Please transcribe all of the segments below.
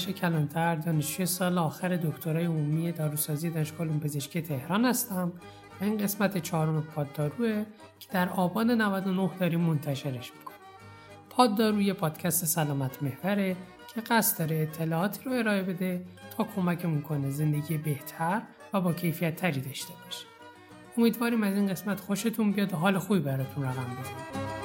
آرش کلانتر دانشجوی سال آخر دکترای عمومی داروسازی دانشگاه علوم پزشکی تهران هستم. این قسمت چهارم پادداروه که در آبان 99 داریم منتشرش می‌کنیم. پاددارو پادکست سلامت محوره که قصد داره اطلاعاتی رو ارائه بده تا کمک کنه زندگی بهتر و با کیفیت تری داشته باشه. امیدواریم از این قسمت خوشتون بیاد و حال خوبی براتون رقم بزنید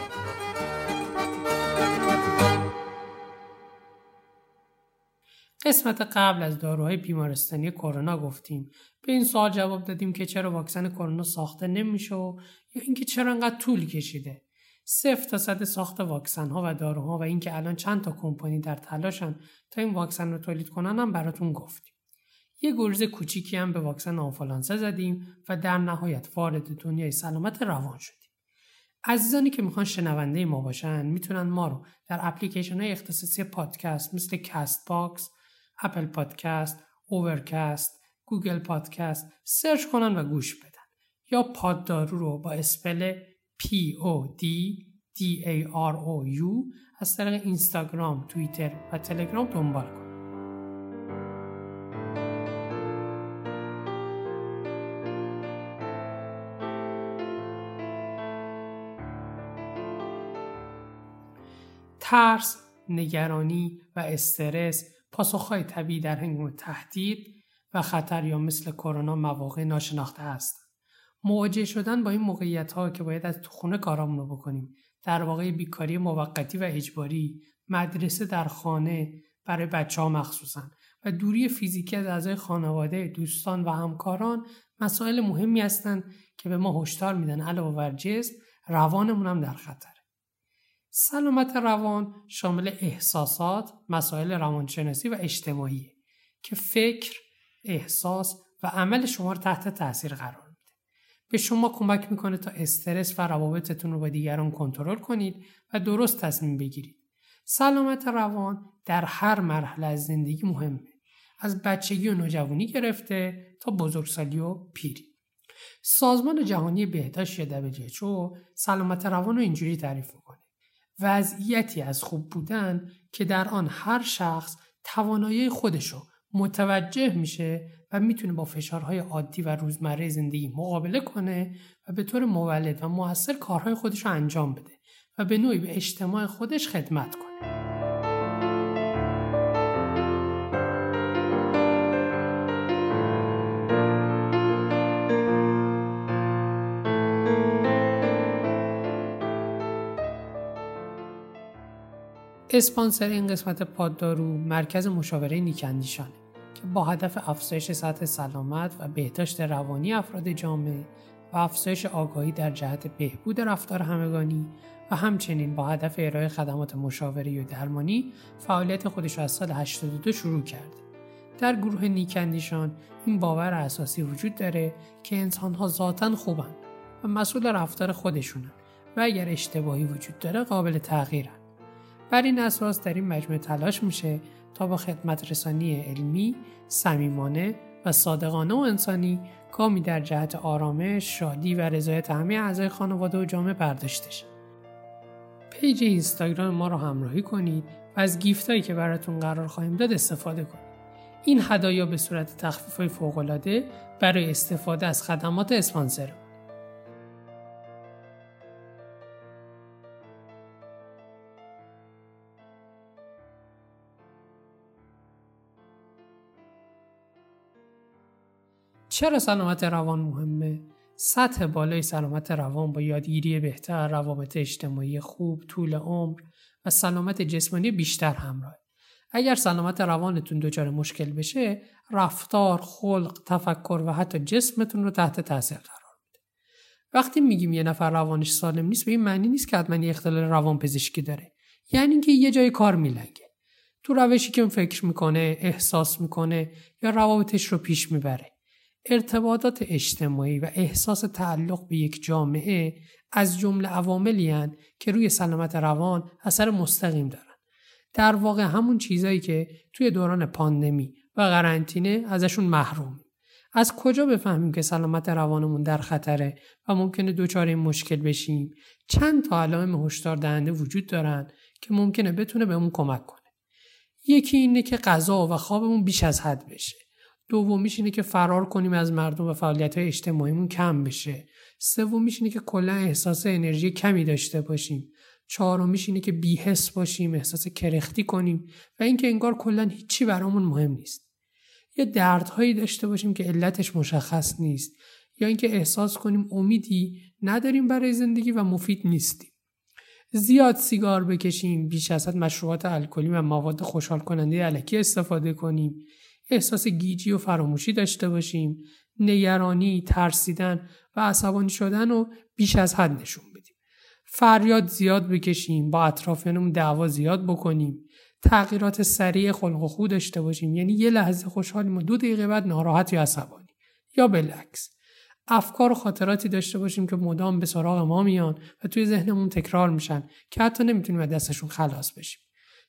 قسمت قبل از داروهای بیمارستانی کرونا گفتیم. به این سوال جواب دادیم که چرا واکسن کرونا ساخته نمیشه و یا اینکه چرا انقدر طول کشیده. صفر تا صد ساخت واکسن ها و داروها و اینکه الان چند تا کمپانی در تلاشن تا این واکسن رو تولید کنن هم براتون گفتیم. یه گریز کوچیکی هم به واکسن آنفولانزا زدیم و در نهایت وارد دنیای سلامت روان شدیم. عزیزانی که می‌خوان شنونده ما باشن می‌تونن ما رو در اپلیکیشن های اختصاصی پادکست مثل Castbox، Apple Podcast، Overcast، Google Podcast search کنن و گوش بدن یا پاددارو رو با spell P O D D A R O U از طریق اینستاگرام، توییتر و تلگرام دنبال کنید. ترس، نگرانی و استرس پاسخهای طبیعی در هنگام تهدید و خطر یا مثل کرونا مواقع ناشناخته است. مواجه شدن با این موقعیت ها که باید از تو خونه کارامون رو بکنیم در واقع بیکاری موقتی و اجباری مدرسه در خانه برای بچه ها مخصوصا و دوری فیزیکی از اعضای خانواده دوستان و همکاران مسائل مهمی هستند که به ما هشدار میدن علاوه بر جسم روانمون هم در خطر سلامت روان شامل احساسات، مسائل روانشناسی و اجتماعی که فکر، احساس و عمل شما رو تحت تاثیر قرار میده. به شما کمک می‌کنه تا استرس و روابطتون رو با دیگران کنترل کنید و درست تصمیم بگیرید. سلامت روان در هر مرحله از زندگی مهمه. از بچگی و نوجوانی گرفته تا بزرگسالی و پیری. سازمان جهانی بهداشت یا WHO سلامت روان رو اینجوری تعریف می‌کنه. وضعیتی از خوب بودن که در آن هر شخص توانایی خودشو متوجه میشه و می‌تونه با فشارهای عادی و روزمره زندگی مقابله کنه و به طور مولد و موثر کارهای خودش رو انجام بده و به نوعی به اجتماع خودش خدمت کنه. اسپانسر این قسمت پاددارو مرکز مشاوره نیکندیشانه که با هدف افزایش سطح سلامت و بهداشت روانی افراد جامعه و افزایش آگاهی در جهت بهبود رفتار همگانی و همچنین با هدف ارائه خدمات مشاوره و درمانی فعالیت خودش از سال 82 شروع کرده. در گروه نیکندیشان این باور اساسی وجود داره که انسانها ذاتا خوبن و مسئول رفتار خودشونن و اگر اشتباهی وجود داره قابل تغییرن. بر این اساس در این مجموعه تلاش میشه تا با خدمت رسانی علمی، صمیمانه و صادقانه و انسانی گامی در جهت آرامش، شادی و رضایت همه اعضای خانواده و جامعه برداشته شد. پیج اینستاگرام ما رو همراهی کنید و از گیفتایی که براتون قرار خواهیم داد استفاده کنید. این هدایا به صورت تخفیف های فوق‌العاده برای استفاده از خدمات اسپانسر چرا سلامت روان مهمه؟ سطح بالای سلامت روان با یادگیری بهتر، روابط اجتماعی خوب، طول عمر و سلامت جسمانی بیشتر همراه. اگر سلامت روانتون دچار مشکل بشه، رفتار، خلق، تفکر و حتی جسمتون رو تحت تاثیر قرار میده. وقتی میگیم یه نفر روانش سالم نیست به این معنی نیست که حتما یه اختلال روان پزشکی داره. یعنی اینکه یه جای کار میلنگه. تو روشی که فکر می‌کنه، احساس می‌کنه یا روابطش رو پیش می‌بره. ارتباطات اجتماعی و احساس تعلق به یک جامعه از جمله عواملی که روی سلامت روان اثر مستقیم دارن. در واقع همون چیزایی که توی دوران پاندمی و قرنطینه ازشون محروم. از کجا بفهمیم که سلامت روانمون در خطره و ممکنه دچار این مشکل بشیم؟ چند تا علائم هشدار دهنده وجود دارن که ممکنه بتونه بهمون کمک کنه. یکی اینه که غذا و خوابمون بیش از حد بشه دومیش اینه که فرار کنیم از مردم و فعالیت های اجتماعیمون کم بشه. سومیش اینه که کلا احساس انرژی کمی داشته باشیم. چهارمیش اینه که بیهس باشیم احساس کرختی کنیم و اینکه انگار کلا هیچی برامون مهم نیست. یا دردهایی داشته باشیم که علتش مشخص نیست. یا اینکه احساس کنیم امیدی نداریم برای زندگی و مفید نیستیم. زیاد سیگار بکشیم بیش از حد مشروبات الکلی و مواد خوشحال کننده علکی استفاده کنیم. احساس گیجی و فراموشی داشته باشیم. نگرانی ترسیدن و عصبانی شدن رو بیش از حد نشون بدیم. فریاد زیاد بکشیم با اطرافیانمون دعوا زیاد بکنیم. تغییرات سریع خلق و خو داشته باشیم. یعنی یه لحظه خوشحالیم و دو دقیقه بعد ناراحت یا عصبانی. یا بالعکس. افکار و خاطراتی داشته باشیم که مدام به سراغ ما میان و توی ذهنمون تکرار میشن که حتی نمی‌تونیم از دستشون خلاص بشیم.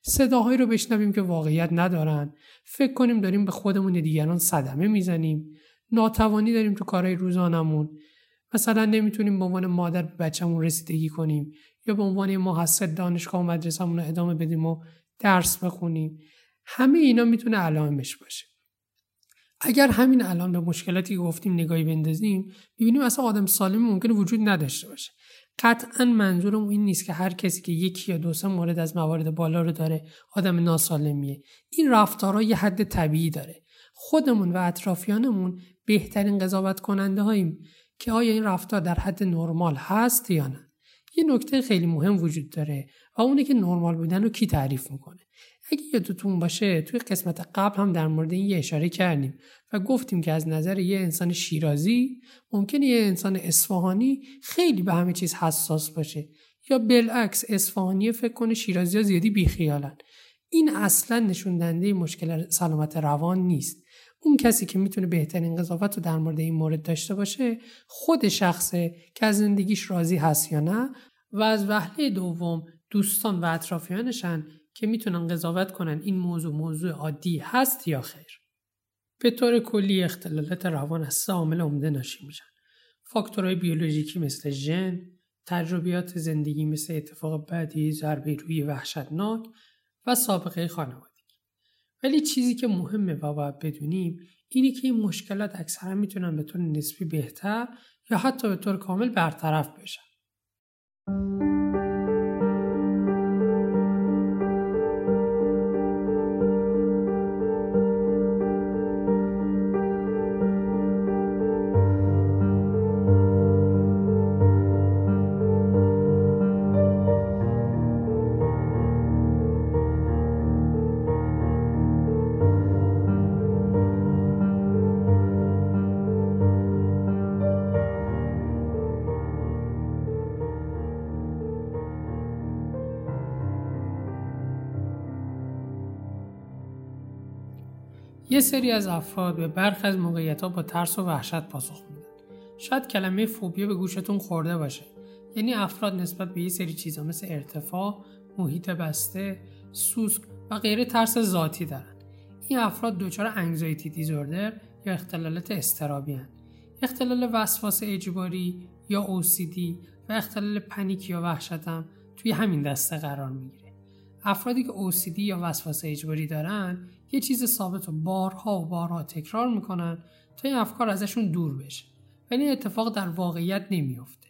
صداهایی رو بشنویم که واقعیت ندارن. فکر کنیم داریم به خودمون یا دیگران صدمه می‌زنیم. ناتوانی داریم تو کارهای روزانمون. مثلا نمی‌تونیم به عنوان مادر به بچهمون رسیدگی کنیم یا به عنوان محصل دانشگاه و مدرسهمون رو ادامه بدیم و درس بخونیم. همه اینا می‌تونه علائمش باشه. اگر همین الان به مشکلاتی گفتیم نگاهی بندازیم ببینیم اصلا آدم سالمی ممکنه وجود نداشته باشه. قطعا منظورم این نیست که هر کسی که یکی یا دو سه مورد از موارد بالا رو داره آدم ناسالمیه. این رفتارها یه حد طبیعی داره. خودمون و اطرافیانمون بهترین قضاوت کننده هاییم که آیا این رفتار در حد نرمال هست یا نه. یه نکته خیلی مهم وجود داره و اونه که نرمال بودن رو کی تعریف می‌کنه؟ اگه یادتون باشه توی قسمت قبل هم در مورد این یه اشاره کردیم و گفتیم که از نظر یه انسان شیرازی ممکنه یه انسان اصفهانی خیلی به همه چیز حساس باشه یا بالعکس اصفهانی فکر کنه شیرازی ها زیادی بیخیالن. این اصلا نشون مشکل سلامت روان نیست. اون کسی که می‌تونه بهترین قضاوت رو در مورد این مورد داشته باشه خود شخصه که از زندگیش راضی هست یا نه و از وهله دوم دوستان و اطرافیانشن که می‌تونن قضاوت کنن این موضوع موضوع عادی هست یا خیر. به طور کلی اختلالات روان از سه عامل عمده ناشی میشن. فاکتورهای بیولوژیکی مثل ژن، تجربیات زندگی مثل اتفاق بعدی، ضربه روی وحشتناک و سابقه خانوادگی. ولی چیزی که مهمه و باید بدونیم اینه که این مشکلات اکثرا می‌تونن به طور نسبی بهتر یا حتی به طور کامل برطرف بشن. یه سری از افراد به برخی از موقعیت ها با ترس و وحشت پاسخ میدن. شاید کلمه فوبیا به گوشتون خورده باشه. یعنی افراد نسبت به یه سری چیزا مثل ارتفاع، محیط بسته، سوسک و غیره ترس ذاتی دارن. این افراد دچار انگزایتی دیزوردر یا اختلالات استرابی اختلال وسواس اجباری یا OCD و اختلال پنیک یا وحشت هم توی همین دسته قرار می‌گیره. افرادی که OCD یا وسواس اجباری دارن یه چیز ثابت رو بارها و بارها تکرار می‌کنن تا این افکار ازشون دور بشه. ولی این اتفاق در واقعیت نمیافته.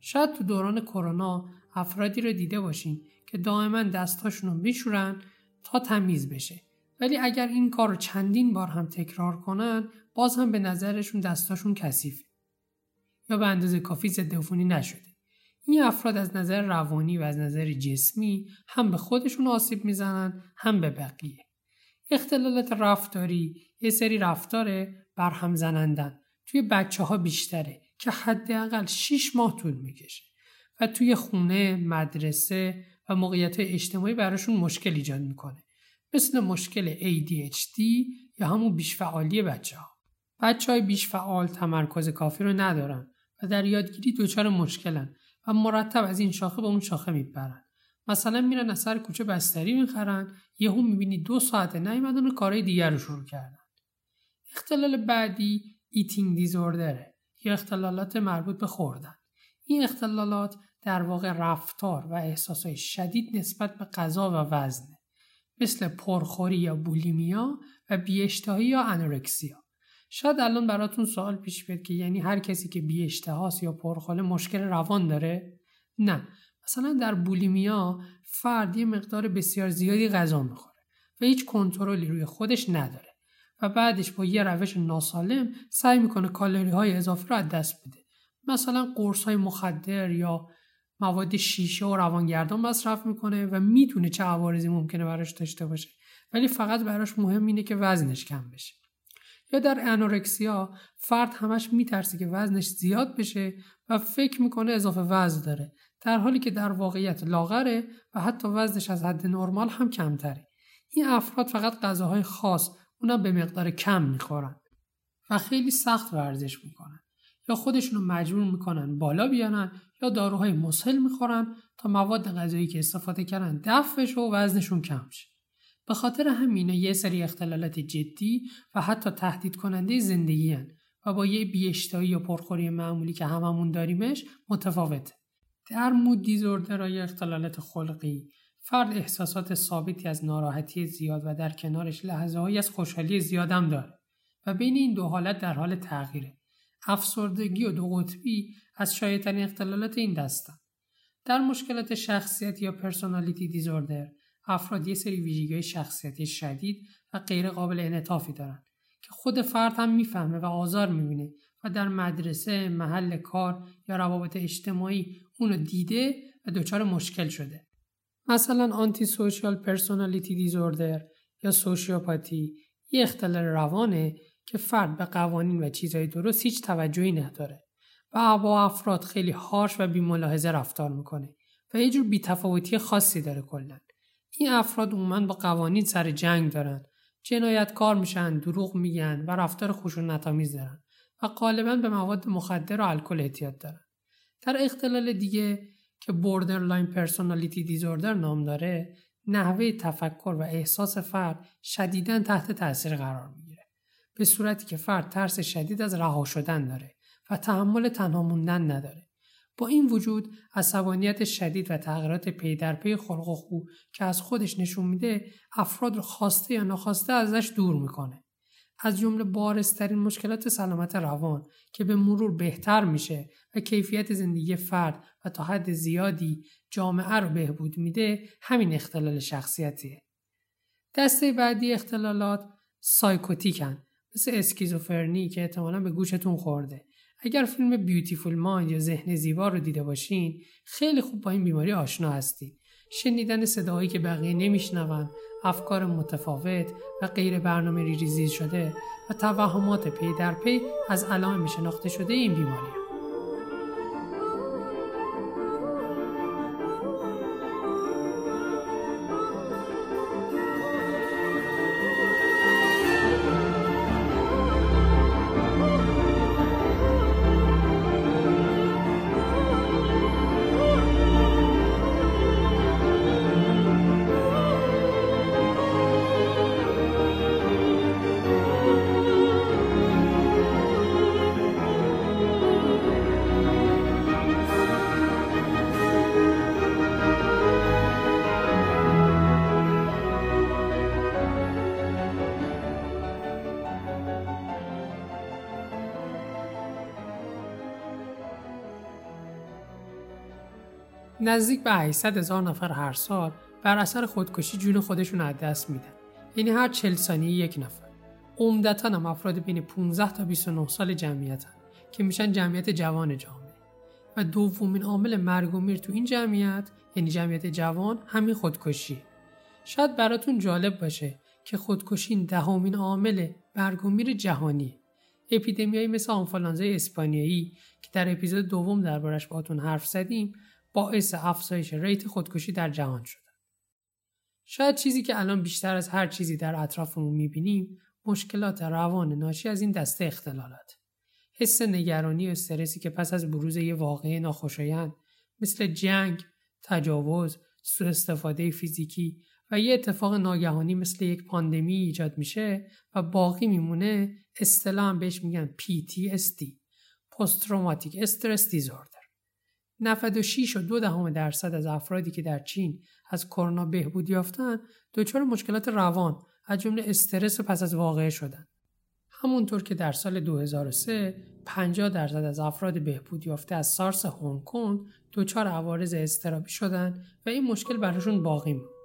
شاید تو دوران کرونا افرادی رو دیده باشین که دائما دستهاشون رو میشورن تا تمیز بشه. ولی اگر این کار رو چندین بار هم تکرار کنن باز هم به نظرشون دستاشون کثیفه. یا به اندازه کافی ضد عفونی نشده. این افراد از نظر روانی و از نظر جسمی هم به خودشون آسیب می‌زنن هم به بقیه. اختلالات رفتاری یه سری رفتاره برهم زنندن توی بچه ها بیشتره که حداقل 6 ماه طول می‌کشه و توی خونه، مدرسه و موقعیت اجتماعی براشون مشکل ایجاد می‌کنه مثل مشکل ADHD یا همون بیشفعالی بچه ها. بچه های بیشفعال تمرکز کافی رو ندارن و در یادگیری دچار مشکلن و مرتب از این شاخه به اون شاخه میپرن. مثلا میرن از سر کوچه بستنی می‌خرن یهو می‌بینی دو ساعت نیومدن و کارهای دیگر رو شروع کردن. اختلال بعدی eating disorder ه یا اختلالات مربوط به خوردن. این اختلالات در واقع رفتار و احساسهای شدید نسبت به غذا و وزنه. مثل پرخوری یا bulimia و بیاشتهایی یا anorexia. شاید الان براتون سوال پیش بیاد که یعنی هر کسی که بیاشتهاست یا پرخوره مشکل روان داره؟ نه. مثلا در بولیمیا فرد یه مقدار بسیار زیادی غذا می‌خوره و هیچ کنترلی روی خودش نداره و بعدش با یه روش ناسالم سعی می‌کنه کالری های اضافه رو از دست بده. مثلا قرص های مخدر یا مواد شیشه و روانگردان مصرف می‌کنه و می‌تونه چه عوارضی ممکنه براش داشته باشه. ولی فقط براش مهم اینه که وزنش کم بشه. یا در انورکسیا فرد همش میترسه که وزنش زیاد بشه و فکر می‌کنه اضافه وزن داره. در حالی که در واقعیت لاغره و حتی وزنش از حد نرمال هم کمتره این افراد فقط غذاهای خاص اونا به مقدار کم می‌خورن و خیلی سخت ورزش می‌کنن یا خودشون رو مجبور می‌کنن بالا بیانن یا داروهای مسهل می‌خورن تا مواد غذایی که استفاده کردن دفع بشه و وزنشون کم شه به خاطر همینه یه سری اختلالات جدی و حتی تهدید کننده زندگی هن و با یه بیشتایی یا پرخوری معمولی که هممون داریمش متفاوته. در مود دیزوردرهای اختلالات خلقی فرد احساسات ثابتی از ناراحتی زیاد و در کنارش لحظه های از خوشحالی زیادم داره و بین این دو حالت در حال تغییره. افسردگی و دو قطبی از شایدترین اختلالات این دستن. در مشکلات شخصیت یا personality disorder افراد یه سری ویژگی شخصیتی شدید و غیر قابل انعطافی دارن که خود فرد هم می‌فهمه و آزار می‌بینه و در مدرسه، محل کار یا روابط اجتماعی اونو دیده و دچار مشکل شده. مثلا antisocial personality disorder یا sociopathy یه اختلال روانه که فرد به قوانین و چیزهای درست هیچ توجهی نداره و با افراد خیلی harsh و بیملاحظه رفتار می‌کنه و یه جور بی‌تفاوتی خاصی داره کلا این افراد عموما با قوانین سر جنگ دارن جنایتکار میشن دروغ میگن و رفتار خشونتآمیز دارن و غالبا به مواد مخدر و الکل اعتیاد دارن در اختلال دیگه که borderline personality disorder نام داره نحوه تفکر و احساس فرد شدیدا تحت تاثیر قرار می‌گیره. به صورتی که فرد ترس شدید از رها شدن داره و تحمل تنها موندن نداره. با این وجود عصبانیت شدید و تغییرات پی در پی خلق و خو که از خودش نشون میده افراد رو خواسته یا ناخواسته ازش دور می‌کنه. از جمله بارسترین مشکلات سلامت روان که به مرور بهتر میشه و کیفیت زندگی فرد و تا حد زیادی جامعه رو بهبود میده همین اختلال شخصیتیه. دسته بعدی اختلالات psychotic ن مثل اسکیزوفرنی که احتمالا به گوشتون خورده اگر فیلم Beautiful Mind یا ذهن زیبا رو دیده باشین خیلی خوب با این بیماری آشنا هستید شنیدن صداهایی که بقیه نمیشنون افکار متفاوت و غیر برنامه ریزی شده و توهمات پی در پی از علائم شناخته شده این بیماری. نزدیک به 800 هزار نفر هر سال بر اثر خودکشی جون خودشون از دست میدن. یعنی هر 40 ثانیه یک نفر. عمدتا هم افراد بین 15 تا 29 سال جمعیتن که میشن جمعیت جوان جامعه. و دومین عامل مرگ و میر تو این جمعیت یعنی جمعیت جوان همین خودکشی. شاید براتون جالب باشه که خودکشی دهمین عامل مرگ و میر جهانی. اپیدمیایی مثل آنفولانزای اسپانیایی که در اپیزود دوم دربارش باهاتون حرف زدیم باعث افزایش ریت خودکشی در جهان شده. شاید چیزی که الان بیشتر از هر چیزی در اطرافمون می‌بینیم مشکلات روان ناشی از این دسته اختلالات. حس نگرانی و استرسی که پس از بروز یه واقعه ناخوشایند مثل جنگ، تجاوز، سوء استفاده فیزیکی و یه اتفاق ناگهانی مثل یک پاندمی ایجاد میشه و باقی میمونه اصطلاحا بهش میگن PTSD Traumatic Stress Disorder 96 و دو دهم درصد از افرادی که در چین از کرونا بهبود یافتن دچار مشکلات روان از جمله استرس پس از واقعه شدند. همونطور که در سال 2003 50 درصد از افراد بهبود یافته از سارس هنگ کنگ دچار عوارض اضطرابی شدند و این مشکل براشون باقی موند.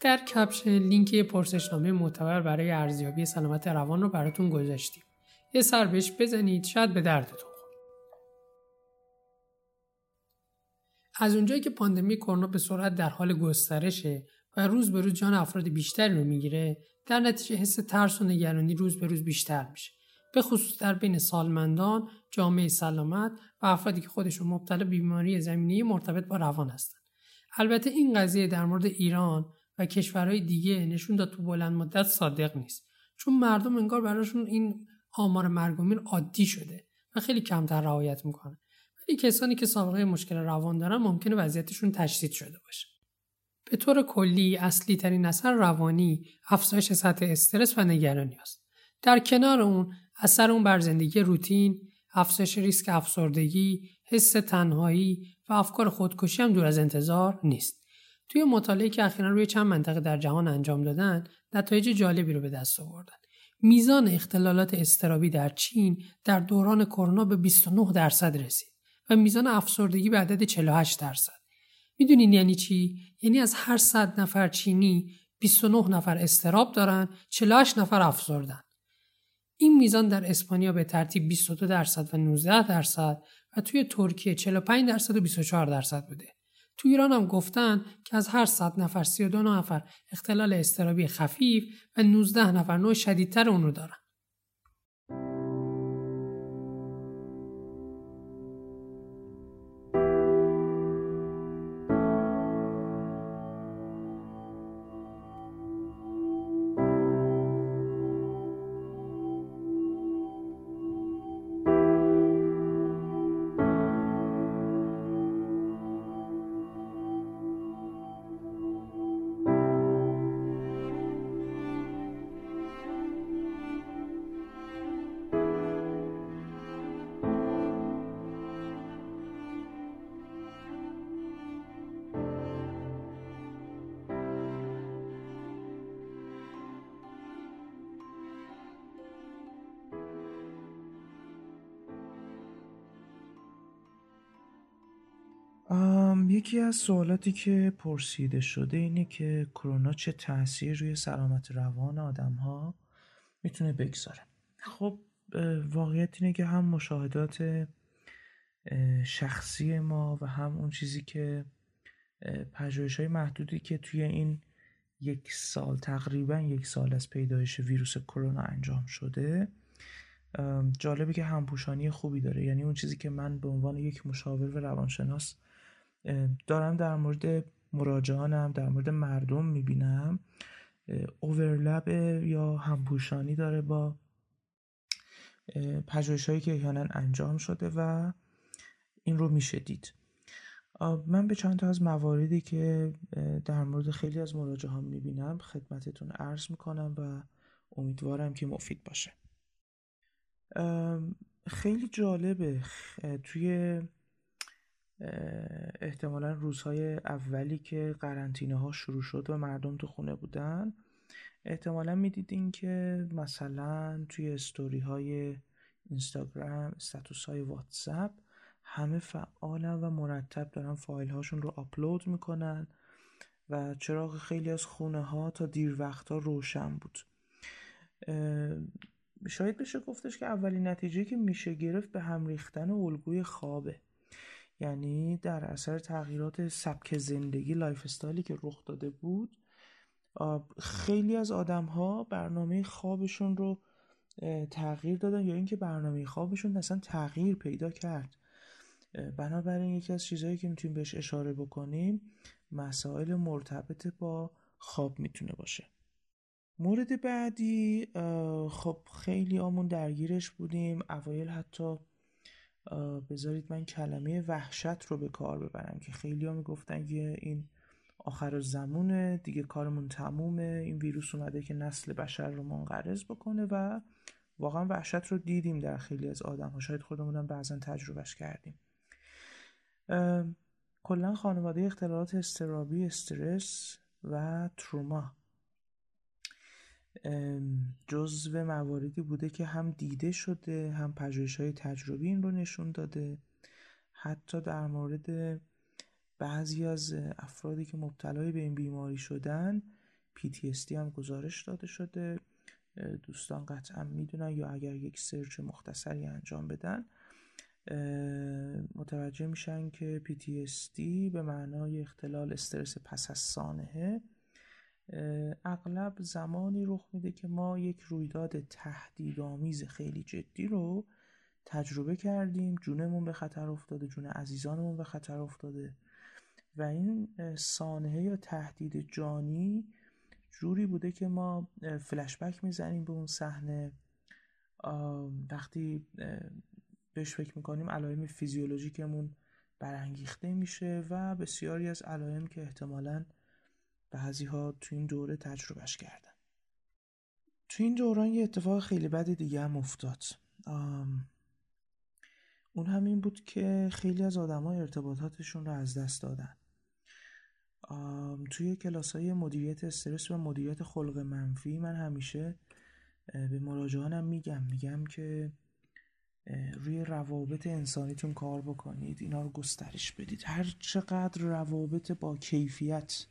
در کپشن لینک یه پرسشنامه معتبر برای ارزیابی سلامت روان رو براتون گذاشتیم. یه سر بهش بزنید شاید به دردتون خورد. از اونجایی که پاندمی کرونا به سرعت در حال گسترشه و روز به روز جان افراد بیشتری رو می‌گیره در نتیجه حس ترس و نگرانی روز به روز بیشتر میشه به خصوص در بین سالمندان جامعه سلامت و افرادی که خودشون مبتلا بیماری زمینی مرتبط با روان هستند البته این قضیه در مورد ایران و کشورهای دیگه نشون داد تو بلند مدت صادق نیست. چون مردم انگار براشون این آمار مرگ عادی شده و خیلی کمتر رعایت می‌کنه. ولی کسانی که سابقه مشکل روان دارن ممکنه وضعیتشون تشدید شده باشه. به طور کلی اصلی ترین اثر روانی افزایش سطح استرس و نگرانی است. در کنار اون اثر اون بر زندگی روتین افزایش ریسک افسردگی حس تنهایی و افکار خودکشی هم دور از انتظار نیست. توی مطالعه که اخیرا روی چند منطقه در جهان انجام دادن نتایج جالبی رو به دست آوردن. میزان اختلالات استرابی در چین در دوران کرونا به 29 درصد رسید و میزان افسردگی به عدد 48 درصد. می‌دونین یعنی چی؟ یعنی از هر 100 نفر چینی 29 نفر استراب دارن 48 نفر افسردن. این میزان در اسپانیا به ترتیب 22 درصد و 19 درصد و توی ترکیه 45 درصد و 24 درصد بوده. تو ایران هم گفتن که از هر 100 نفر 32 نفر اختلال استرابی خفیف و 19 نفر نوع شدیدتر اون رو دارن. یکی از سوالاتی که پرسیده شده اینه که کرونا چه تاثیر روی سلامت روان آدم ها می‌تونه بگذاره. خب واقعیت اینه که هم مشاهدات شخصی ما و هم اون چیزی که پژوهش های محدودی که توی این یک سال تقریبا یک سال از پیدایش ویروس کرونا انجام شده جالبه که همپوشانی خوبی داره. یعنی اون چیزی که من به عنوان یک مشاور و روانشناس دارم در مورد مراجعانم در مورد مردم می‌بینم. اوورلپ یا همپوشانی داره با پژوهش هایی که احیانا انجام شده و این رو میشه دید. من به چند تا از مواردی که در مورد خیلی از مراجعان می‌بینم خدمتتون عرض می‌کنم و امیدوارم که مفید باشه. خیلی جالبه توی احتمالا روزهای اولی که قرنطینه ها شروع شد و مردم تو خونه بودن. احتمالا می‌دیدین که مثلا توی استوری های اینستاگرام استاتوس های واتساپ همه فعالن و مرتب دارن فایل هاشون رو آپلود می‌کنن و چراغ خیلی از خونه ها تا دیر وقتا روشن بود. شاید بشه گفتش که اولین نتیجه که میشه گرفت به هم ریختن الگوی خوابه. یعنی در اثر تغییرات سبک زندگی lifestyle ی که رخ داده بود خیلی از آدم ها برنامه خوابشون رو تغییر دادن یا اینکه برنامه خوابشون اصلا تغییر پیدا کرد. بنابراین یکی از چیزهایی که می‌تونیم بهش اشاره بکنیم مسائل مرتبط با خواب می‌تونه باشه. مورد بعدی خب خیلی آمون درگیرش بودیم اوایل حتی بذارید من کلمه وحشت رو به کار ببرم که خیلی ها می‌گفتن که این آخر زمونه دیگه کارمون تمومه این ویروس اومده که نسل بشر رو منقرض بکنه و واقعا وحشت رو دیدیم در خیلی از آدم ها شاید خودمونم بعضا تجربهش کردیم. کلا خانواده اختلالات استرابی استرس و تروما. جزو مواردی بوده که هم دیده شده هم پژوهش های تجربی این رو نشون داده. حتی در مورد بعضی از افرادی که مبتلای به این بیماری شدن PTSD هم گزارش داده شده. دوستان قطعا می‌دونن یا اگر یک سرچ مختصری انجام بدن متوجه میشن که PTSD به معنای اختلال استرس پس از سانحه اغلب زمانی رخ میده که ما یک رویداد تهدیدآمیز خیلی جدی رو تجربه کردیم جونمون به خطر افتاده جون عزیزانمون به خطر افتاده. و این سانحه یا تهدید جانی جوری بوده که ما فلشبک می‌زنیم به اون صحنه. وقتی بهش فکر می‌کنیم علائم فیزیولوژیکمون برانگیخته میشه و بسیاری از علائم که احتمالا بعضی ها تو این دوره تجربهش کردن. تو این دوران یه اتفاق خیلی بد دیگه هم افتاد. اون همین بود که خیلی از آدما ارتباطاتشون رو از دست دادن. توی کلاس های مدیریت استرس و مدیریت خلق منفی من همیشه به مراجعانم میگم. میگم که روی روابط انسانیتون کار بکنید. اینا رو گسترش بدید. هر چقدر روابط با کیفیت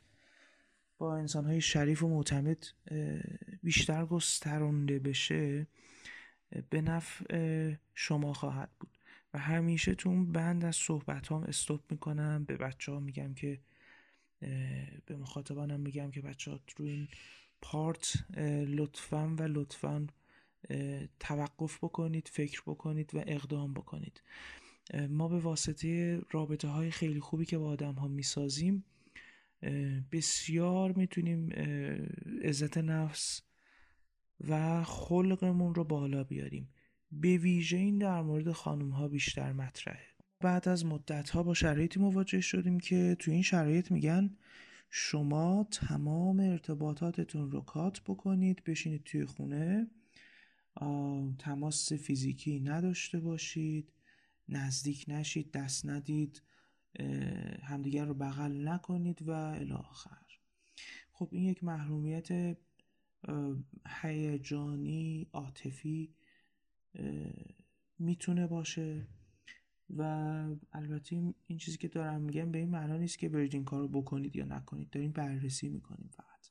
با انسان های شریف و معتمد بیشتر گسترانده بشه به نفع شما خواهد بود. و همیشه تو اون بند از صحبت هم استوب می‌کنم به بچه ها میگم که به مخاطبانم میگم که بچه ها روی این پارت لطفا و لطفا توقف بکنید فکر بکنید و اقدام بکنید. ما به واسطه رابطه های خیلی خوبی که با آدم ها می‌سازیم بسیار می‌تونیم عزت نفس و خلقمون رو بالا بیاریم. به ویژه این در مورد خانم ها بیشتر مطرحه. بعد از مدت ها با شرایطی مواجه شدیم که تو این شرایط میگن شما تمام ارتباطاتتون رو کات بکنید بشینید توی خونه تماس فیزیکی نداشته باشید نزدیک نشید دست ندید. همدیگر رو بغل نکنید و الاخر خب این یک محرومیت هیجانی عاطفی می‌تونه باشه و البته این چیزی که دارم میگم به این معنا نیست که برید این کار رو بکنید یا نکنید. داریم بررسی می‌کنیم فقط.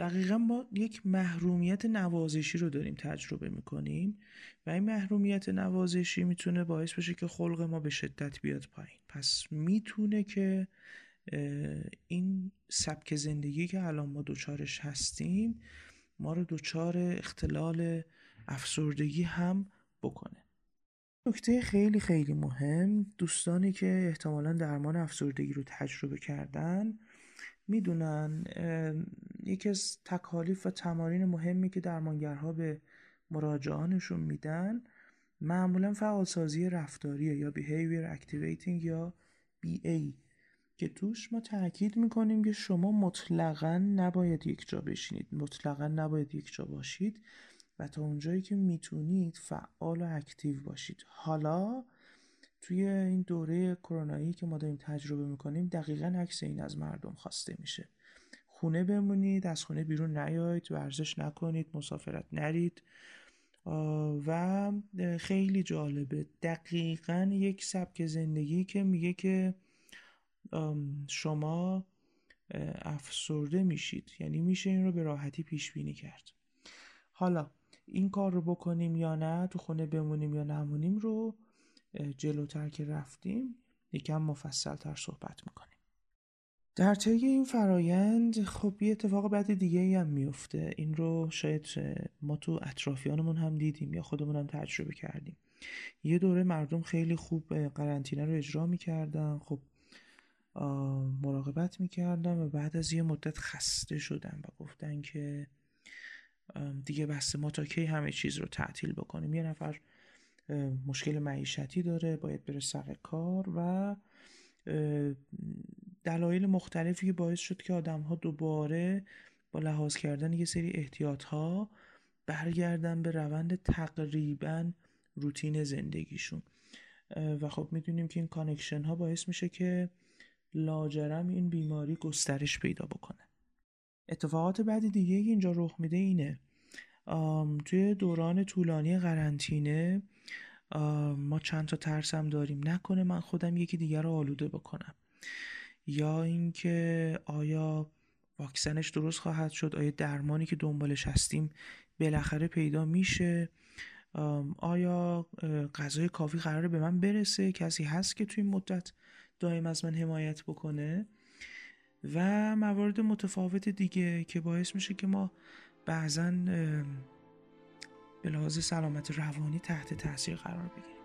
دقیقا ما یک محرومیت نوازشی رو داریم تجربه می‌کنیم و این محرومیت نوازشی می‌تونه باعث بشه که خلق ما به شدت بیاد پایین. پس می‌تونه که این سبک زندگی که الان ما دوچارش هستیم ما رو دوچار اختلال افسردگی هم بکنه. نکته خیلی خیلی مهم دوستانی که احتمالا درمان افسردگی رو تجربه کردن می‌دونن یکی از تکالیف و تمارین مهمی که درمانگرها به مراجعانشون میدن معمولا فعالسازی رفتاریه یا behavior activating یا BA که توش ما تاکید می‌کنیم که شما مطلقا نباید یک جا بشینید مطلقا نباید یک جا باشید و تا اونجایی که می‌تونید فعال و اکتیو باشید. حالا توی این دوره کرونایی که ما داریم تجربه می‌کنیم دقیقا عکس این از مردم خواسته میشه. خونه بمونید از خونه بیرون نیاید ورزش نکنید مسافرت نرید. و خیلی جالبه. دقیقا یک سبک زندگی که میگه که شما افسرده میشید. یعنی میشه این رو به راحتی پیش بینی کرد. حالا این کار رو بکنیم یا نه تو خونه بمونیم یا نمونیم رو جلوتر که رفتیم یکم مفصل تر صحبت می‌کنیم. در طی این فرایند خب یه اتفاق بعد دیگه ای هم میفته این رو شاید ما تو اطرافیانمون هم دیدیم یا خودمون هم تجربه کردیم. یه دوره مردم خیلی خوب قرنطینه رو اجرا می‌کردن. خب مراقبت می‌کردن و بعد از یه مدت خسته شدن و گفتن که دیگه بسته ما تا کی همه چیز رو تعطیل بکنیم. یه نفر مشکل معیشتی داره باید بره سر کار و دلایل مختلفی که باعث شد که آدم ها دوباره با لحاظ کردن یه سری احتیاط ها برگردن به روند تقریبا روتین زندگیشون. و خب می‌دونیم که این connection ها باعث میشه که لاجرم این بیماری گسترش پیدا بکنه. اتفاقات بعد دیگه اینجا رخ میده اینه توی دوران طولانی قرنطینه ما چند تا ترسم داریم. نکنه من خودم یکی دیگر رو آلوده بکنم. یا اینکه آیا واکسنش درست خواهد شد؟ آیا درمانی که دنبالش هستیم بالاخره پیدا میشه؟ آیا غذای کافی قراره به من برسه؟ کسی هست که توی مدت دائم از من حمایت بکنه؟ و موارد متفاوت دیگه که باعث میشه که ما بعضا به لحاظ سلامت روانی تحت تاثیر قرار بگیریم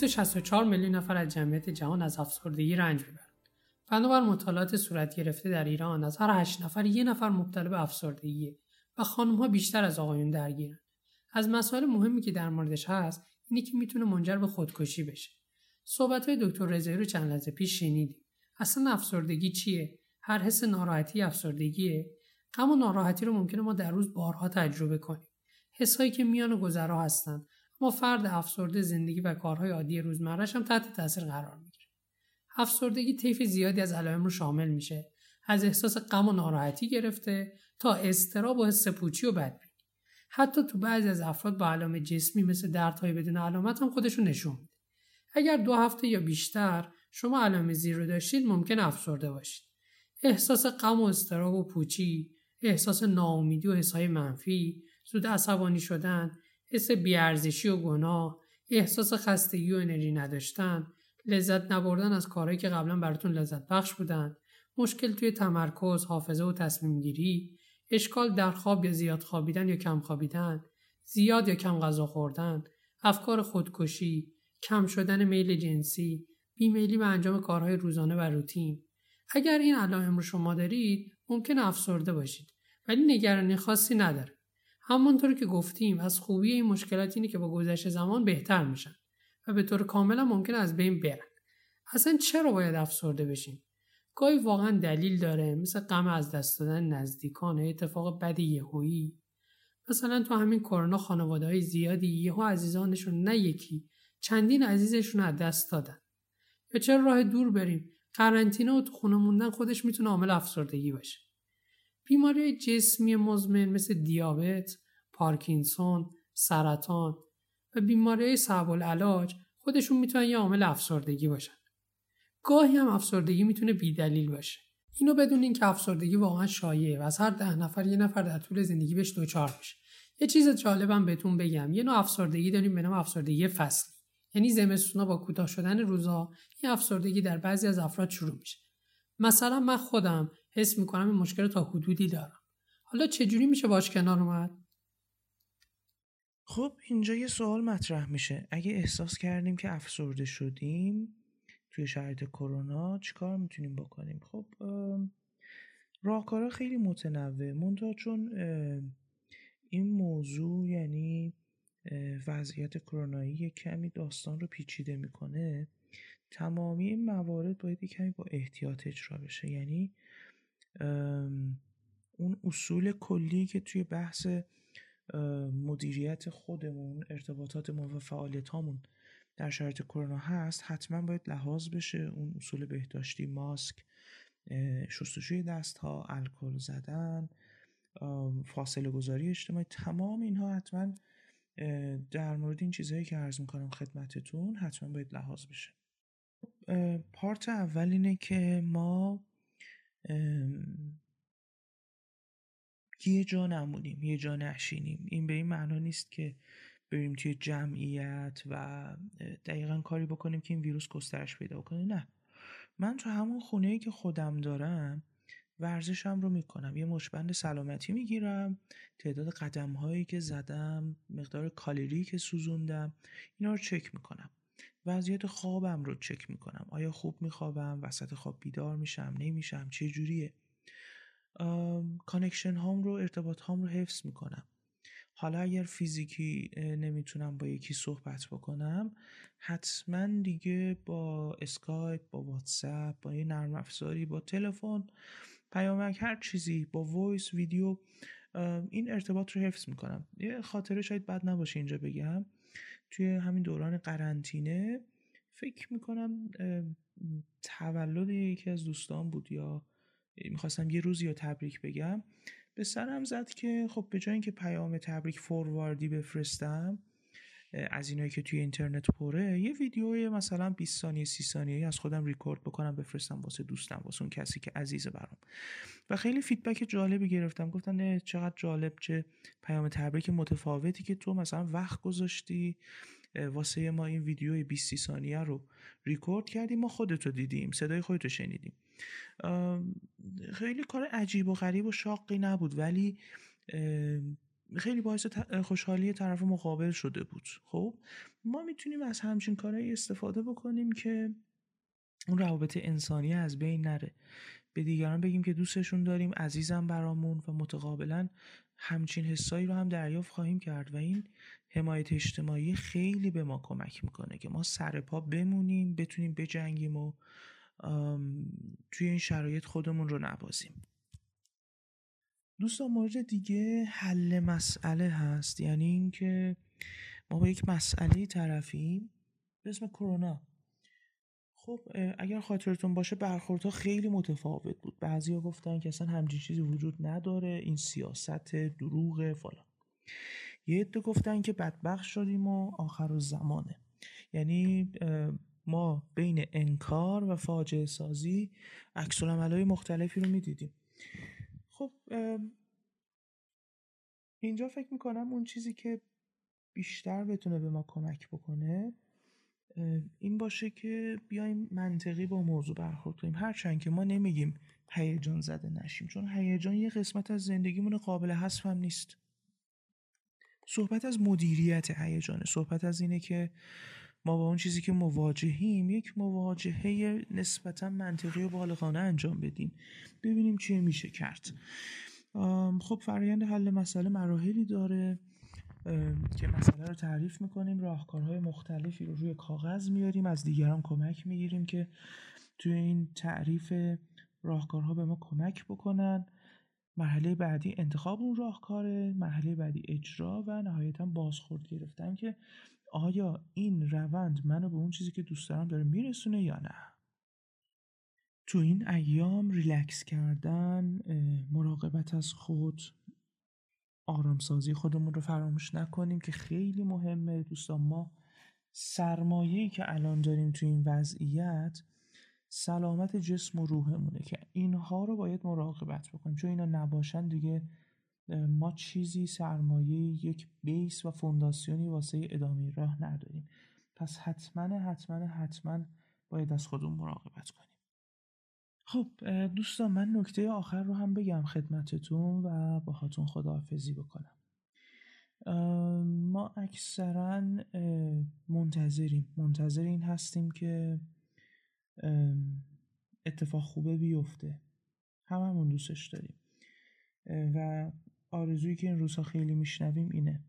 264 میلیون نفر از جمعیت جهان از افسردگی رنج می‌برند. بنابر مطالعات صورت گرفته در ایران از هر 8 نفر یک نفر مبتلا به افسردگی و خانم ها بیشتر از آقایون درگیرن. از مسائل مهمی که در موردش هست اینه که می‌تونه منجر به خودکشی بشه. صحبت های دکتر رضایی رو چند لحظه پیش شنیدیم. اصلا افسردگی چیه؟ هر حس ناراحتی افسردگیه؟ غم و ناراحتی رو ممکنه ما در روز بارها تجربه کنیم. حسایی که میان و گذرا هستن ما فرد افسرده زندگی و کارهای عادی روزمرهش هم تحت تاثیر قرار می‌گیره. افسردگی طیف زیادی از علائم رو شامل میشه. از احساس غم و ناراحتی گرفته تا استراب و حس پوچی و بدبینی. حتی تو بعضی از افراد با علائم جسمی مثل دردهای بدون علامت هم خودشون نشون میده. اگر دو هفته یا بیشتر شما علائم زیر رو داشتید ممکن افسرده باشید احساس غم و استراب و پوچی احساس ناامیدی و حسهای منفی زود عصبانی شدن حس بیارزشی و گناه احساس خستگی و انرژی نداشتن لذت نبردن از کارهایی که قبلا براتون لذت بخش بودن مشکل توی تمرکز حافظه و تصمیم گیری اشکال در خواب یا زیاد خوابیدن یا کم خوابیدن زیاد یا کم غذا خوردن افکار خودکشی کم شدن میل جنسی بیمیلی به انجام کارهای روزانه و روتین. اگر این علائم رو شما دارید ممکن افسرده باشید ولی نگرانی خاصی نداره. همانطور که گفتیم از خوبی این مشکلات اینه که با گذشت زمان بهتر میشن و به طور کاملا ممکن از بین برن. اصلا چرا باید افسرده بشیم؟ گاهی واقعا دلیل داره مثل غم از دست دادن نزدیکان اتفاق بد یهویی. مثلا تو همین کرونا خانواده های زیادی یهو عزیزانشون نه یکی چندین عزیزشون از دست دادن. یا چرا راه دور بریم؟ قرنطینه و تو خونه موندن خودش می‌تونه عامل افسردگی باشه. بیماری جسمی مزمن مثل دیابت، پارکینسون، سرطان و بیماری صعب العلاج خودشون می‌تونن یه عامل افسردگی باشن. گاهی هم افسردگی می‌تونه بیدلیل باشه. اینو بدونین که افسردگی واقعا شایعه و از هر ده نفر یه نفر در طول زندگی بهش دچار میشه. یه چیز جالبم بهتون بگم یه نوع افسردگی داریم به نام افسردگی فصلی یعنی زمستونا با کوتاه شدن روزا این افسردگی در بعضی از افراد شروع میشه مثلا من خودم حس می‌کنم این مشکل تا حدودی دارم. حالا چجوری میشه باش کنار اومد؟ خب اینجا یه سوال مطرح میشه. اگه احساس کردیم که افسرده شدیم توی شرایط کرونا چیکار می‌تونیم بکنیم؟ خب راهکارها خیلی متنوع. منتها چون این موضوع یعنی وضعیت کرونایی کمی داستان رو پیچیده می‌کنه. تمامی این موارد باید کمی با احتیاط اجرا بشه. یعنی اون اصول کلی که توی بحث مدیریت خودمون ارتباطاتمون و فعالیت هامون در شرایط کرونا هست حتما باید لحاظ بشه. اون اصول بهداشتی ماسک شستشوی دست ها الکل زدن فاصله گذاری اجتماعی تمام اینها حتما در مورد این چیزهایی که عرض می‌کنم خدمتتون حتما باید لحاظ بشه. پارت اول اینه که ما یه جا نمونیم یه جا نشینیم. این به این معنا نیست که بریم توی جمعیت و دقیقا کاری بکنیم که این ویروس گسترش پیدا کنه نه. من تو همون خونه که خودم دارم ورزشم رو می‌کنم. یه مچ‌بند سلامتی می‌گیرم تعداد قدم هایی که زدم مقدار کالری که سوزوندم اینا رو چک می‌کنم. وضعیت خوابم رو چک می‌کنم. آیا خوب میخوابم؟ وسط خواب بیدار میشم؟ نمیشم؟ چه جوریه؟ connection هام رو ارتباط هام رو حفظ می‌کنم. حالا اگر فیزیکی نمی‌تونم با یکی صحبت بکنم حتما دیگه با اسکایپ با واتساپ با یه نرم افزاری با تلفن پیامک هر چیزی با voice ویدیو این ارتباط رو حفظ می‌کنم. یه خاطره شاید بد نباشه اینجا بگم. توی همین دوران قرنطینه فکر می‌کنم تولد یکی از دوستان بود یا می‌خواستم یه روزی رو تبریک بگم. به سرم زد که خب به جای اینکه پیام تبریک forward ی بفرستم از اینایی که توی اینترنت پره یه ویدیوی مثلا 20 ثانیه 30 ثانیه از خودم ریکورد بکنم بفرستم واسه دوستم واسه اون کسی که عزیزه برام. و خیلی فیدبک جالبی گرفتم. گفتن چقدر جالب چه پیام تبریک متفاوتی که تو مثلا وقت گذاشتی واسه ما این ویدیوی 20 ثانیه رو ریکورد کردیم ما خودتو دیدیم صدای خودتو شنیدیم. خیلی کار عجیب و غریب و شاقی نبود. ولی خیلی باعث خوشحالی طرف مقابل شده بود. خب ما می‌تونیم از همچین کارهایی استفاده بکنیم که اون روابط انسانی از بین نره. به دیگران بگیم که دوستشون داریم عزیزم برامون و متقابلا همچین حسایی رو هم دریافت خواهیم کرد و این حمایت اجتماعی خیلی به ما کمک می‌کنه که ما سر پا بمونیم بتونیم بجنگیم و توی این شرایط خودمون رو نبازیم. دوستان مورد دیگه حل مسئله هست. یعنی اینکه ما با یک مسئله طرفیم به اسم کرونا. خب اگر خاطرتون باشه برخوردها خیلی متفاوت بود. بعضیا گفتن که اصلا همچین چیزی وجود نداره این سیاست دروغ فلان. یه عده گفتن که بدبخت شدیم و آخر زمانه یعنی ما بین انکار و فاجعه سازی عکس مختلفی رو می‌دیدیم. خب اینجا فکر می‌کنم اون چیزی که بیشتر بتونه به ما کمک بکنه این باشه که بیایم منطقی با موضوع برخورد کنیم. هرچند که ما نمیگیم هیجان زده نشیم چون هیجان یه قسمت از زندگیمون قابل حذف هم نیست. صحبت از مدیریت هیجانه صحبت از اینه که ما با اون چیزی که مواجهیم یک مواجهه نسبتا منطقی و بالغانه انجام بدیم. ببینیم چی میشه کرد. خب فرایند حل مسئله مراحلی داره که مسئله رو تعریف می‌کنیم. راهکارهای مختلفی رو روی کاغذ میاریم از دیگران کمک می‌گیریم که توی این تعریف راهکارها به ما کمک بکنن. مرحله بعدی انتخاب اون راهکاره مرحله بعدی اجرا و نهایتا بازخورد گرفتن که آیا این روند منو به اون چیزی که دوست دارم داره میرسونه یا نه؟ تو این ایام ریلکس کردن مراقبت از خود آرامسازی خودمون رو فراموش نکنیم که خیلی مهمه. دوستان ما سرمایه‌ای که الان داریم تو این وضعیت سلامت جسم و روحمونه که اینها رو باید مراقبت بکنیم. چون اینا نباشن دیگه ما چیزی سرمایه یک بیس و فونداسیونی واسه ادامه راه نداریم. پس حتما حتما حتما باید از خودمون مراقبت کنیم. خب دوستان من نکته آخر رو هم بگم خدمتتون و باهاتون خداحافظی بکنم. ما اکثرا منتظریم. منتظر این هستیم که اتفاق خوبه بیفته. هممون دوستش داریم. و آرزویی که این روزها خیلی میشنویم اینه.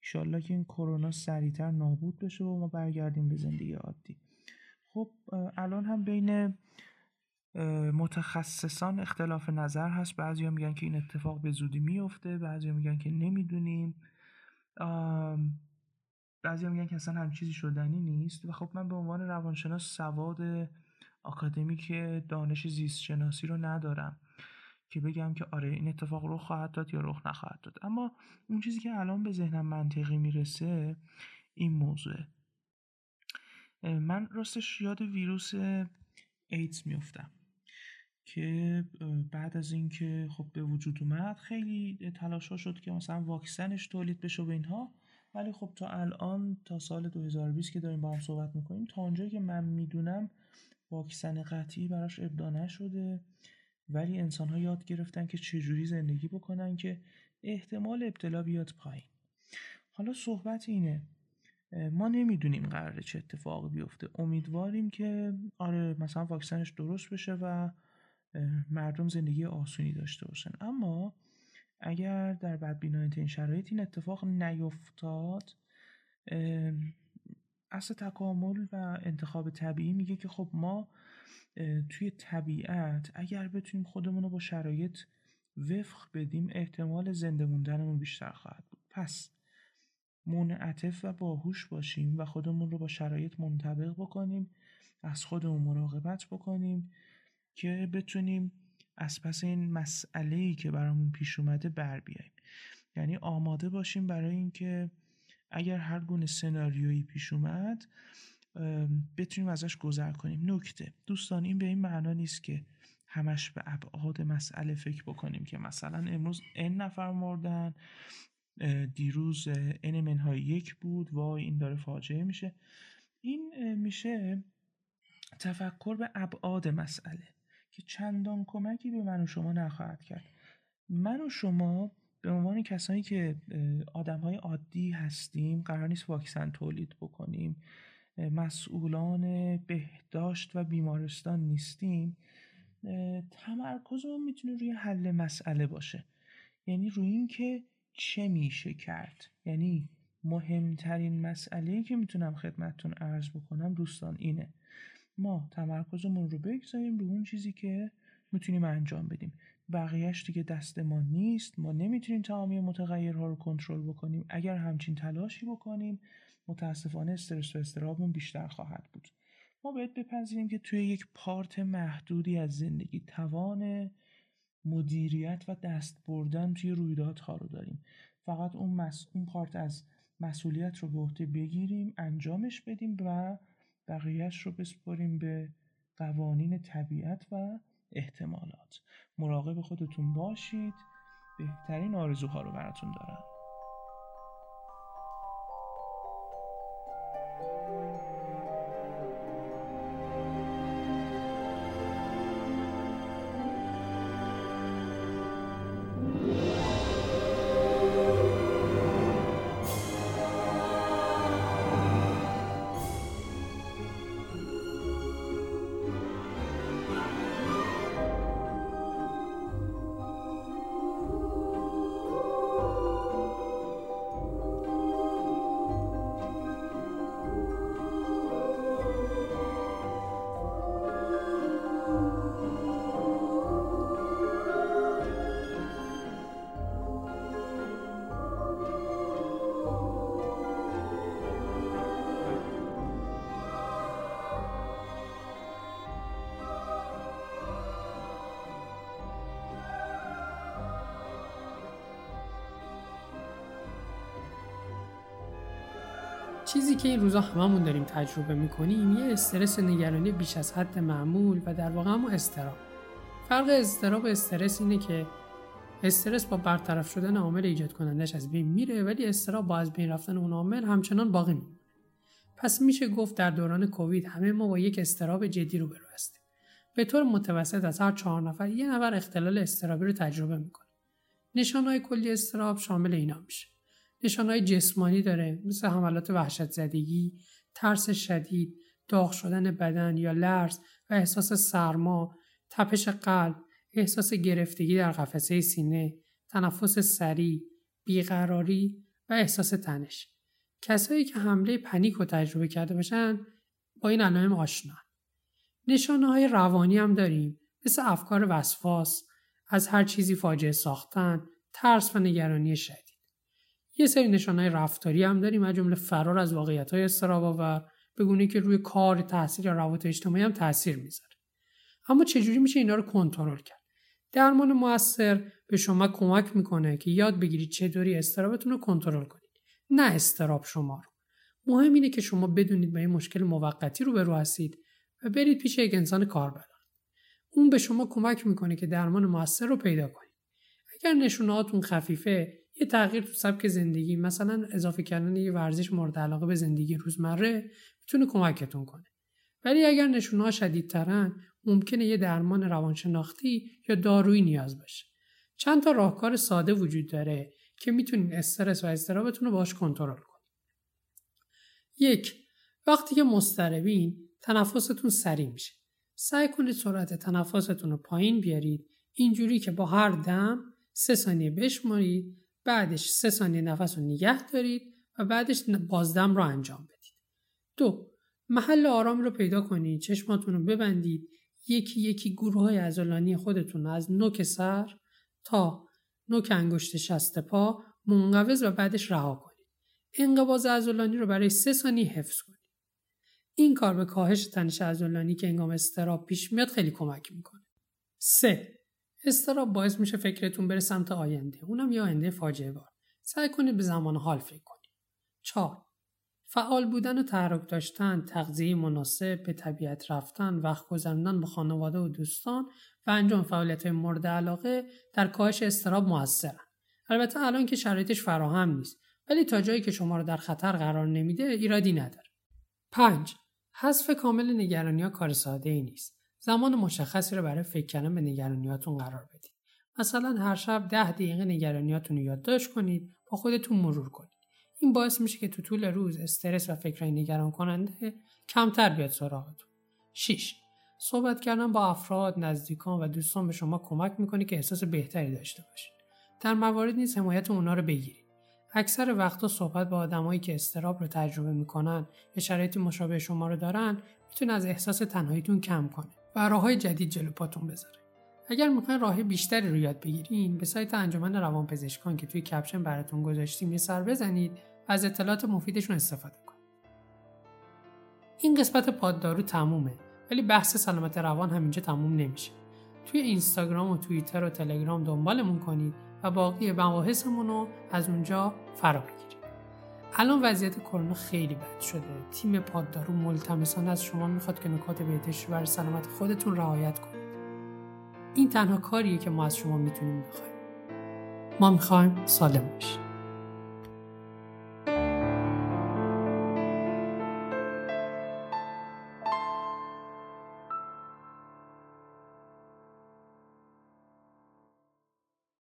ایشالله که این کرونا سریعتر نابود بشه و ما برگردیم به زندگی عادی. خب الان هم بین متخصصان اختلاف نظر هست. بعضی میگن که این اتفاق به زودی میفته بعضی میگن که نمی‌دونیم. بعضی میگن که اصلا هم چیزی شدنی نیست. و خب من به عنوان روانشناس سواد آکادمیک دانش زیست شناسی رو ندارم. که بگم که آره این اتفاق رو خواهد داد یا رخ نخواهد داد. اما اون چیزی که الان به ذهنم منطقی می‌رسه این موضوع من راستش یاد ویروس ایدز میفتم که بعد از اینکه خب به وجود اومد خیلی تلاش ها شد که مثلا واکسنش تولید بشه و اینها. ولی خب تا الان تا سال 2020 که داریم با هم صحبت می‌کنیم تا اونجایی که من می‌دونم واکسن قطعی براش ابدا نشده. ولی انسان ها یاد گرفتن که چجوری زندگی بکنن که احتمال ابتلا بیاد پایین. حالا صحبت اینه ما نمی‌دونیم قراره چه اتفاقی بیفته. امیدواریم که آره مثلا واکسنش درست بشه و مردم زندگی آسونی داشته باشن. اما اگر در بدبینانه شرایط این اتفاق نیفتاد اصل تکامل و انتخاب طبیعی میگه که خب ما توی طبیعت اگر بتونیم خودمون رو با شرایط وفق بدیم احتمال زنده موندنمون بیشتر خواهد بود. پس منعطف و باهوش باشیم و خودمون رو با شرایط منطبق بکنیم از خودمون مراقبت بکنیم که بتونیم از پس این مسئله ای که برامون پیش اومده بر بیاییم. یعنی آماده باشیم برای اینکه اگر هر گونه سناریویی پیش اومد بتونیم ازش گذر کنیم. نکته. دوستان این به این معنا نیست که همش به ابعاد مسئله فکر بکنیم که مثلا امروز ان نفر مردن دیروز ان منهای یک بود وای این داره فاجعه میشه. این میشه تفکر به ابعاد مسئله که چندان کمکی به من و شما نخواهد کرد. من و شما به عنوان کسانی که آدم های عادی هستیم قرار نیست واکسن تولید بکنیم. مسئولان بهداشت و بیمارستان نیستیم تمرکزمون می‌تونه روی حل مسئله باشه. یعنی روی این که چه میشه کرد. یعنی مهمترین مسئله که می‌تونم خدمتتون عرض بکنم دوستان اینه. ما تمرکزمون رو بگذاریم رو اون چیزی که می‌تونیم انجام بدیم. بقیهش دیگه دست ما نیست. ما نمی‌تونیم تمامی متغیرها رو کنترل بکنیم. اگر همچین تلاشی بکنیم متاسفانه استرس و استرابمون بیشتر خواهد بود. ما باید بپذیریم که توی یک پارت محدودی از زندگی توان مدیریت و دست بردن توی رویدادها رو داریم. فقط اون, مس... اون پارت از مسئولیت رو به عهده بگیریم انجامش بدیم و بقیهش رو بسپاریم به قوانین طبیعت و احتمالات. مراقب خودتون باشید. بهترین آرزوها رو براتون دارم. که این روزا هممون داریم تجربه می‌کنیم یه استرس نگرانی بیش از حد معمول و در واقع هم استراب فرق استراب و استرس اینه که استرس با برطرف شدن عامل ایجاد کنندش از بین میره ولی استراب با از بین رفتن اون عامل همچنان باقی میمونه. پس میشه گفت در دوران کووید همه ما با یک استراب جدی روبرو هستیم. به طور متوسط از هر چهار نفر یه نفر اختلال استرابی رو تجربه می‌کنه. نشانهای کلی استراب شامل اینا میشه. نشانهای جسمانی داره مثل حملات وحشت زدگی، ترس شدید، داغ شدن بدن یا لرز و احساس سرما، تپش قلب، احساس گرفتگی در قفسه سینه، تنفس سریع، بیقراری و احساس تنش. کسایی که حمله پنیک رو تجربه کرده باشن با این علائم آشنا. نشانه های روانی هم داریم مثل افکار وسواس، از هر چیزی فاجعه ساختن، ترس و نگرانی شدید. یه سری نشانهای رفتاری هم داریم از جمله فرار از واقعیت های استراباور به گونه که روی کار تحصیل یا روابط اجتماعی هم تاثیر می‌ذاره. اما چجوری میشه اینا رو کنترل کرد؟ درمان موثر به شما کمک می‌کنه که یاد بگیرید چطوری استرابتون رو کنترل کنید نه استراب شما رو. مهم اینه که شما بدونید با این مشکل موقتی رو برو هستید و برید پیش یک انسان کاربلد اون به شما کمک می‌کنه که درمان موثر رو پیدا کنید. اگر نشونهاتون خفیفه یه تغییر تو سبک زندگی مثلا اضافه کردن یه ورزش مورد علاقه به زندگی روزمره می‌تونه کمکتون کنه. ولی اگر نشونه ها شدیدترن ممکنه یه درمان روانشناختی یا دارویی نیاز باشه. چند تا راهکار ساده وجود داره که می‌تونین استرس و استرابتون رو باش کنترل کنید یک وقتی که مضطربین تنفستون سریع میشه. سعی کنید سرعت تنفستون رو پایین بیارید. اینجوری که با هر دم سه ثانیه بشمارید بعدش سه ثانیه نفس رو نگه دارید و بعدش بازدم رو انجام بدید. دو محل آرام رو پیدا کنید چشماتون رو ببندید یکی یکی گروه های ازولانی خودتون از نوک سر تا نوک انگشت شست پا منقبض و بعدش رها کنید. انقباض ازولانی رو برای سه ثانیه حفظ کنید. این کار به کاهش تنش ازولانی که انگام استراب پیش میاد خیلی کمک می‌کنه. سه استراب باعث میشه فکرتون بره سمت آینده اونم یه آینده فاجعه بار سعی کنید به زمان حال فکر کنید. چهار فعال بودن و تحرک داشتن تغذیه مناسب به طبیعت رفتن وقت گذراندن با خانواده و دوستان و انجام فعالیت مورد علاقه در کاهش استراب موثرن. البته الان که شرایطش فراهم نیست ولی تا جایی که شما رو در خطر قرار نمیده ایرادی نداره. 5 حذف کامل نگرانی ها کار ساده ای نیست. زمان مشخصی رو برای فکر کردن به نگرانیاتون قرار بدید. مثلا هر شب ده دقیقه نگرانیاتون رو یادداشت کنید با خودتون مرور کنید. این باعث میشه که تو طول روز استرس و فکرهای نگران کننده کمتر بیاد سراغتون. 6. صحبت کردن با افراد، نزدیکان و دوستان به شما کمک می‌کنه که احساس بهتری داشته باشید. در موارد نیز حمایت اونا رو بگیرید. اکثر وقتا صحبت با آدمایی که استراب رو تجربه می‌کنن یا شرایطی مشابه شما رو دارن می‌تونه از احساس تنهاییتون کم کنه. و راه جدید جلو پاتون بذاره اگر می‌خواین راه بیشتری رو یاد بگیرین به سایت انجمن روانپزشکان که توی کپشن براتون گذاشتیم یه سر بزنید و از اطلاعات مفیدشون استفاده کنید. این قسمت پاددارو تمومه ولی بحث سلامت روان همینجا تموم نمیشه. توی اینستاگرام و توییتر و تلگرام دنبالمون کنید و باقی مباحثمون رو از اونجا فرا بگیرید. الان وضعیت کرونا خیلی بد شده. تیم پاددارو ملتمسانه از شما می‌خواد که نکات بهداشتی برای سلامت خودتون رعایت کنید این تنها کاریه که ما از شما می‌تونیم بخوایم. ما می‌خوایم سالم باشید